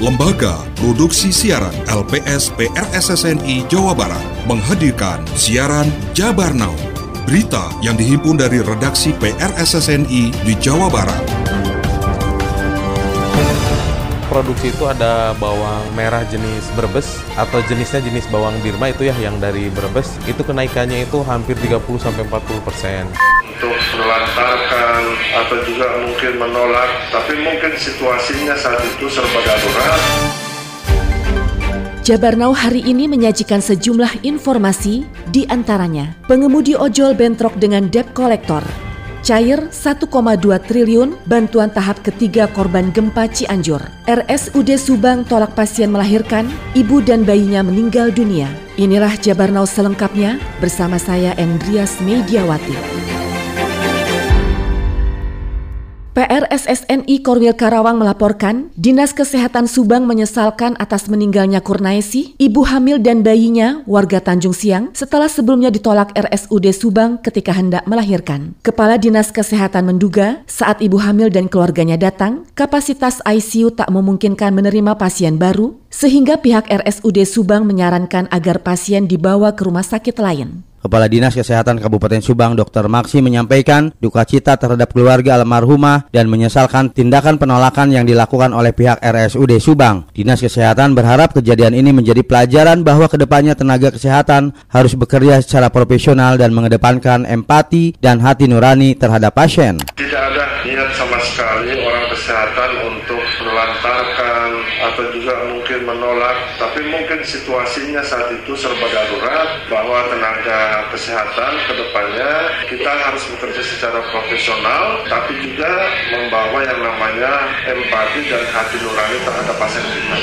Lembaga Produksi Siaran LPS PRSSNI Jawa Barat menghadirkan siaran Jabar Now. Berita yang dihimpun dari redaksi PRSSNI di Jawa Barat. Produksi itu ada bawang merah jenis Brebes atau jenisnya jenis bawang Birma itu ya yang dari Brebes. Itu kenaikannya itu hampir 30 sampai 40 persen. Untuk melantarkan atau juga mungkin menolak, tapi mungkin situasinya saat itu serba darurat. Jabar Now hari ini menyajikan sejumlah informasi, di antaranya pengemudi ojol bentrok dengan debt collector, cair 1,2 triliun bantuan tahap ketiga korban gempa Cianjur. RSUD Subang tolak pasien melahirkan, ibu dan bayinya meninggal dunia. Inilah Jabar selengkapnya bersama saya Endrias Mediawati. PRSSNI Korwil Karawang melaporkan, Dinas Kesehatan Subang menyesalkan atas meninggalnya Kurnaisi, ibu hamil dan bayinya, warga Tanjung Siang, setelah sebelumnya ditolak RSUD Subang ketika hendak melahirkan. Kepala Dinas Kesehatan menduga, saat ibu hamil dan keluarganya datang, kapasitas ICU tak memungkinkan menerima pasien baru, sehingga pihak RSUD Subang menyarankan agar pasien dibawa ke rumah sakit lain. Kepala Dinas Kesehatan Kabupaten Subang Dr. Maksi menyampaikan duka cita terhadap keluarga almarhumah dan menyesalkan tindakan penolakan yang dilakukan oleh pihak RSUD Subang. Dinas Kesehatan berharap kejadian ini menjadi pelajaran bahwa ke depannya tenaga kesehatan harus bekerja secara profesional dan mengedepankan empati dan hati nurani terhadap pasien. Tidak ada niat sama sekali orang kesehatan untuk melantarkan atau juga mungkin menolak, tapi mungkin situasinya saat itu serba darurat bahwa tenaga kesehatan ke depannya kita harus bekerja secara profesional tapi juga membawa yang namanya empati dan hati nurani terhadap pasien kita.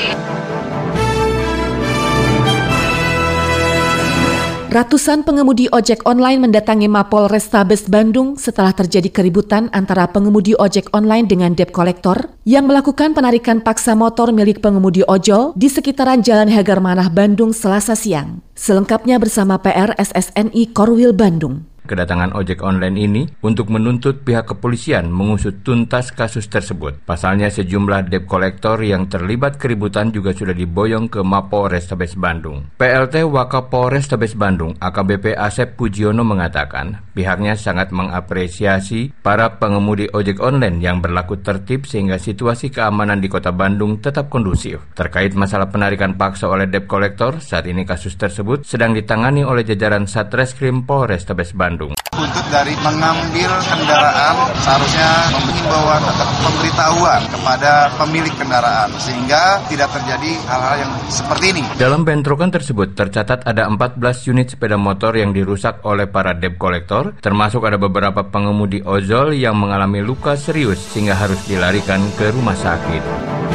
Ratusan pengemudi ojek online mendatangi Mapol Restabes Bandung setelah terjadi keributan antara pengemudi ojek online dengan debt collector yang melakukan penarikan paksa motor milik pengemudi ojol di sekitaran Jalan Hagar Manah Bandung selasa siang. Selengkapnya bersama PR SSNI Korwil Bandung kedatangan ojek online ini untuk menuntut pihak kepolisian mengusut tuntas kasus tersebut. Pasalnya sejumlah debt kolektor yang terlibat keributan juga sudah diboyong ke Mapo Restabes Bandung. PLT Wakapolres Tabes Bandung AKBP Asep Pujiono mengatakan pihaknya sangat mengapresiasi para pengemudi ojek online yang berlaku tertib sehingga situasi keamanan di kota Bandung tetap kondusif. Terkait masalah penarikan paksa oleh debt kolektor, saat ini kasus tersebut sedang ditangani oleh jajaran Satreskrim Polres Tabes Bandung. Buntut dari mengambil kendaraan seharusnya penghimbauan atau pemberitahuan kepada pemilik kendaraan sehingga tidak terjadi hal-hal yang seperti ini. Dalam bentrokan tersebut tercatat ada 14 unit sepeda motor yang dirusak oleh para debt collector, termasuk ada beberapa pengemudi ojol yang mengalami luka serius sehingga harus dilarikan ke rumah sakit.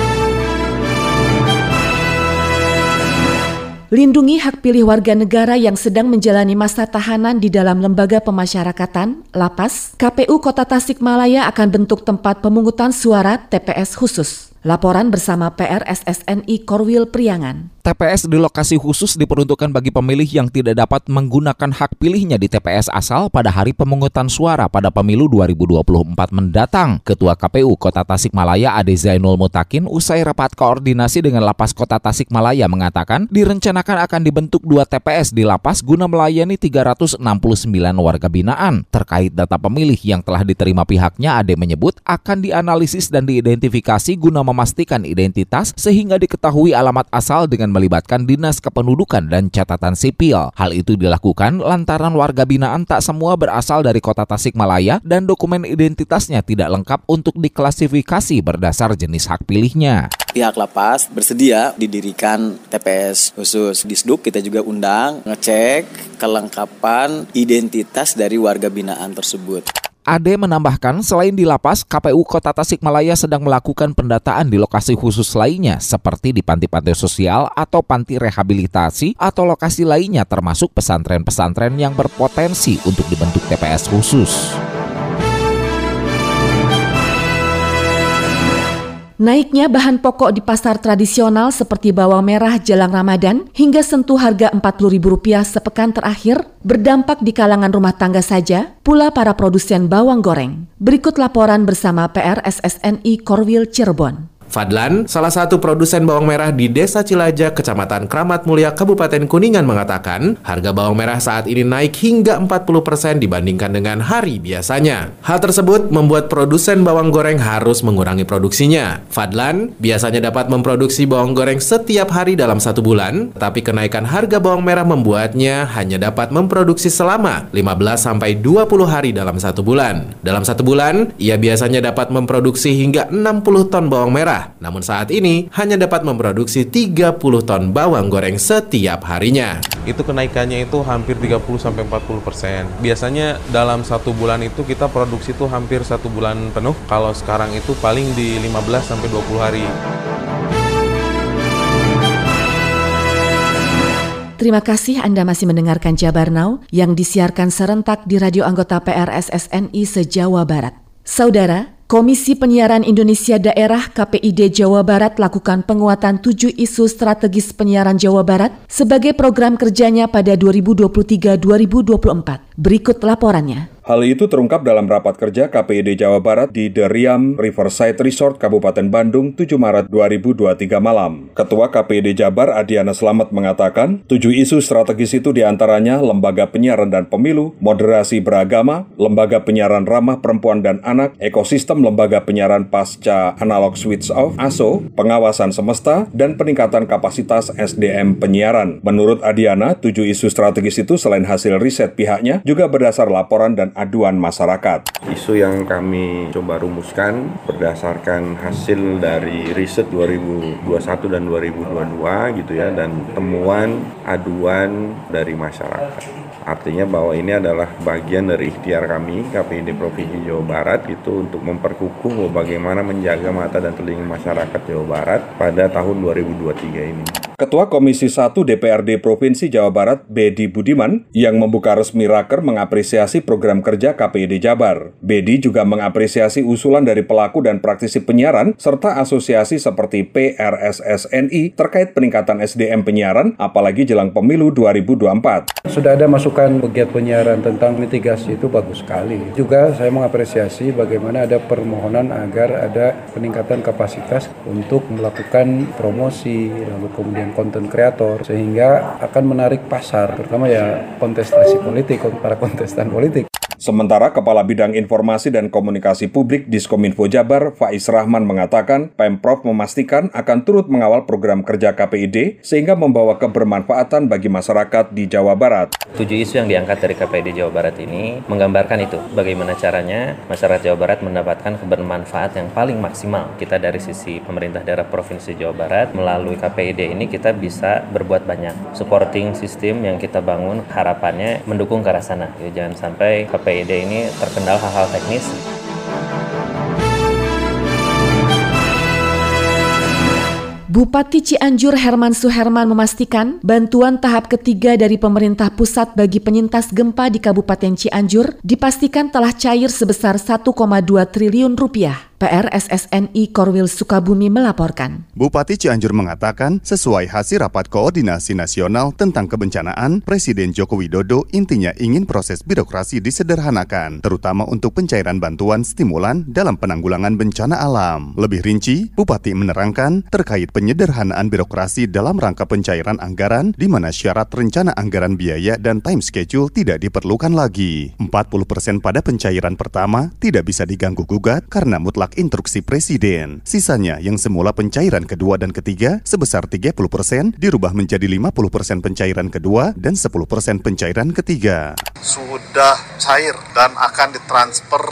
Lindungi hak pilih warga negara yang sedang menjalani masa tahanan di dalam lembaga pemasyarakatan, Lapas, KPU Kota Tasikmalaya akan bentuk tempat pemungutan suara TPS khusus. Laporan bersama PRSSNI Korwil Priangan. TPS di lokasi khusus diperuntukkan bagi pemilih yang tidak dapat menggunakan hak pilihnya di TPS asal pada hari pemungutan suara pada pemilu 2024 mendatang. Ketua KPU Kota Tasikmalaya Ade Zainul Mutakin usai rapat koordinasi dengan Lapas Kota Tasikmalaya mengatakan direncanakan akan dibentuk dua TPS di Lapas guna melayani 369 warga binaan. Terkait data pemilih yang telah diterima pihaknya, Ade menyebut akan dianalisis dan diidentifikasi guna memastikan identitas sehingga diketahui alamat asal dengan melibatkan Dinas Kependudukan dan Catatan Sipil. Hal itu dilakukan lantaran warga binaan tak semua berasal dari kota Tasikmalaya dan dokumen identitasnya tidak lengkap untuk diklasifikasi berdasar jenis hak pilihnya. Pihak lapas bersedia didirikan TPS khusus di SDUK. Kita juga undang ngecek kelengkapan identitas dari warga binaan tersebut. Ade menambahkan, selain di lapas, KPU Kota Tasikmalaya sedang melakukan pendataan di lokasi khusus lainnya, seperti di panti-panti sosial atau panti rehabilitasi atau lokasi lainnya termasuk pesantren-pesantren yang berpotensi untuk dibentuk TPS khusus. Naiknya bahan pokok di pasar tradisional seperti bawang merah jelang Ramadan hingga sentuh harga Rp40.000 sepekan terakhir berdampak di kalangan rumah tangga saja, pula para produsen bawang goreng. Berikut laporan bersama PR SSNI Korwil Cirebon. Fadlan, salah satu produsen bawang merah di Desa Cilajak, Kecamatan Kramat Mulia, Kabupaten Kuningan mengatakan, harga bawang merah saat ini naik hingga 40% dibandingkan dengan hari biasanya. Hal tersebut membuat produsen bawang goreng harus mengurangi produksinya. Fadlan biasanya dapat memproduksi bawang goreng setiap hari dalam satu bulan, tapi kenaikan harga bawang merah membuatnya hanya dapat memproduksi selama 15-20 hari dalam satu bulan. Dalam satu bulan, ia biasanya dapat memproduksi hingga 60 ton bawang merah namun saat ini hanya dapat memproduksi 30 ton bawang goreng setiap harinya. Itu kenaikannya itu hampir 30-40 persen. Biasanya dalam satu bulan itu kita produksi itu hampir satu bulan penuh. Kalau sekarang itu paling di 15-20 hari. Terima kasih Anda masih mendengarkan Jabar Now yang disiarkan serentak di radio anggota PRSSNI se-Jawa Barat. Saudara, Komisi Penyiaran Indonesia Daerah KPID Jawa Barat lakukan penguatan tujuh isu strategis penyiaran Jawa Barat sebagai program kerjanya pada 2023-2024. Berikut laporannya. Hal itu terungkap dalam rapat kerja KPID Jawa Barat di The Riam Riverside Resort Kabupaten Bandung 7 Maret 2023 malam. Ketua KPID Jabar Adiana Slamet mengatakan, tujuh isu strategis itu di antaranya lembaga penyiaran dan pemilu, moderasi beragama, lembaga penyiaran ramah perempuan dan anak, ekosistem lembaga penyiaran pasca analog switch off ASO, pengawasan semesta, dan peningkatan kapasitas SDM penyiaran. Menurut Adiana, tujuh isu strategis itu selain hasil riset pihaknya, juga berdasar laporan dan aduan masyarakat. Isu yang kami coba rumuskan berdasarkan hasil dari riset 2021 dan 2022 gitu ya dan temuan aduan dari masyarakat. Artinya bahwa ini adalah bagian dari ikhtiar kami KPID Provinsi Jawa Barat itu untuk memperkukuh bagaimana menjaga mata dan telinga masyarakat Jawa Barat pada tahun 2023 ini. Ketua Komisi 1 DPRD Provinsi Jawa Barat, Bedi Budiman, yang membuka resmi raker mengapresiasi program kerja KPID Jabar. Bedi juga mengapresiasi usulan dari pelaku dan praktisi penyiaran, serta asosiasi seperti PRSSNI terkait peningkatan SDM penyiaran, apalagi jelang pemilu 2024. Sudah ada masukan pegiat penyiaran tentang mitigasi itu bagus sekali. Juga saya mengapresiasi bagaimana ada permohonan agar ada peningkatan kapasitas untuk melakukan promosi, lalu kemudian konten kreator sehingga akan menarik pasar terutama ya kontestasi politik para kontestan politik Sementara Kepala Bidang Informasi dan Komunikasi Publik Diskominfo Jabar, Faiz Rahman mengatakan, Pemprov memastikan akan turut mengawal program kerja KPID sehingga membawa kebermanfaatan bagi masyarakat di Jawa Barat. Tujuh isu yang diangkat dari KPID Jawa Barat ini menggambarkan itu, bagaimana caranya masyarakat Jawa Barat mendapatkan kebermanfaat yang paling maksimal. Kita dari sisi pemerintah daerah Provinsi Jawa Barat, melalui KPID ini kita bisa berbuat banyak. Supporting sistem yang kita bangun harapannya mendukung ke arah sana. Ya, jangan sampai KPID PID ini terkendala hal-hal teknis. Bupati Cianjur Herman Suherman memastikan bantuan tahap ketiga dari pemerintah pusat bagi penyintas gempa di Kabupaten Cianjur dipastikan telah cair sebesar 1,2 triliun rupiah. PRSSNI Korwil Sukabumi melaporkan. Bupati Cianjur mengatakan, sesuai hasil rapat koordinasi nasional tentang kebencanaan, Presiden Joko Widodo intinya ingin proses birokrasi disederhanakan, terutama untuk pencairan bantuan stimulan dalam penanggulangan bencana alam. Lebih rinci, Bupati menerangkan terkait penyederhanaan birokrasi dalam rangka pencairan anggaran di mana syarat rencana anggaran biaya dan time schedule tidak diperlukan lagi. 40% pada pencairan pertama tidak bisa diganggu-gugat karena mutlak instruksi Presiden. Sisanya yang semula pencairan kedua dan ketiga sebesar 30% dirubah menjadi 50% pencairan kedua dan 10% pencairan ketiga. Sudah cair dan akan ditransfer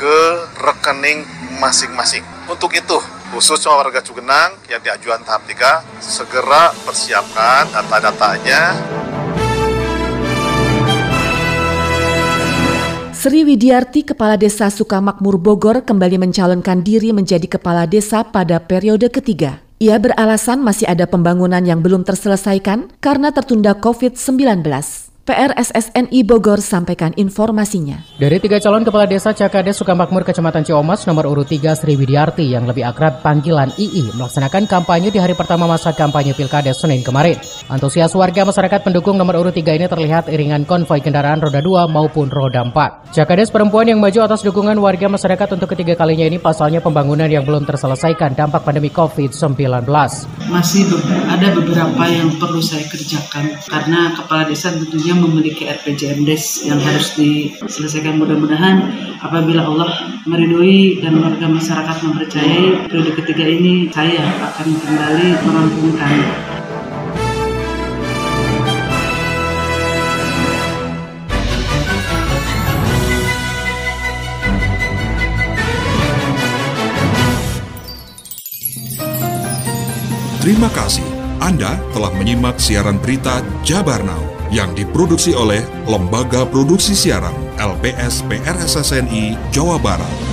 ke rekening masing-masing. Untuk itu, khususnya warga Cugenang yang diajuan tahap 3, segera persiapkan data-datanya Sri Widiarti, Kepala Desa Sukamakmur Bogor, kembali mencalonkan diri menjadi Kepala Desa pada periode ketiga. Ia beralasan masih ada pembangunan yang belum terselesaikan karena tertunda COVID-19. PRSSNI Bogor sampaikan informasinya. Dari tiga calon kepala desa Cakades Sukamakmur Kecamatan Ciomas nomor urut 3 Sri Widiarti yang lebih akrab panggilan II melaksanakan kampanye di hari pertama masa kampanye Pilkades Senin kemarin. Antusias warga masyarakat pendukung nomor urut 3 ini terlihat iringan konvoi kendaraan roda 2 maupun roda 4. Cakades perempuan yang maju atas dukungan warga masyarakat untuk ketiga kalinya ini pasalnya pembangunan yang belum terselesaikan dampak pandemi COVID-19. Masih ada beberapa yang perlu saya kerjakan karena kepala desa tentunya memiliki RPJMDes yang harus diselesaikan mudah-mudahan. Apabila Allah meridhoi dan warga masyarakat mempercayai periode ketiga ini saya akan kembali merampungkan. Terima kasih Anda telah menyimak siaran berita Jabar Now yang diproduksi oleh Lembaga Produksi Siaran LPS PRSSNI Jawa Barat.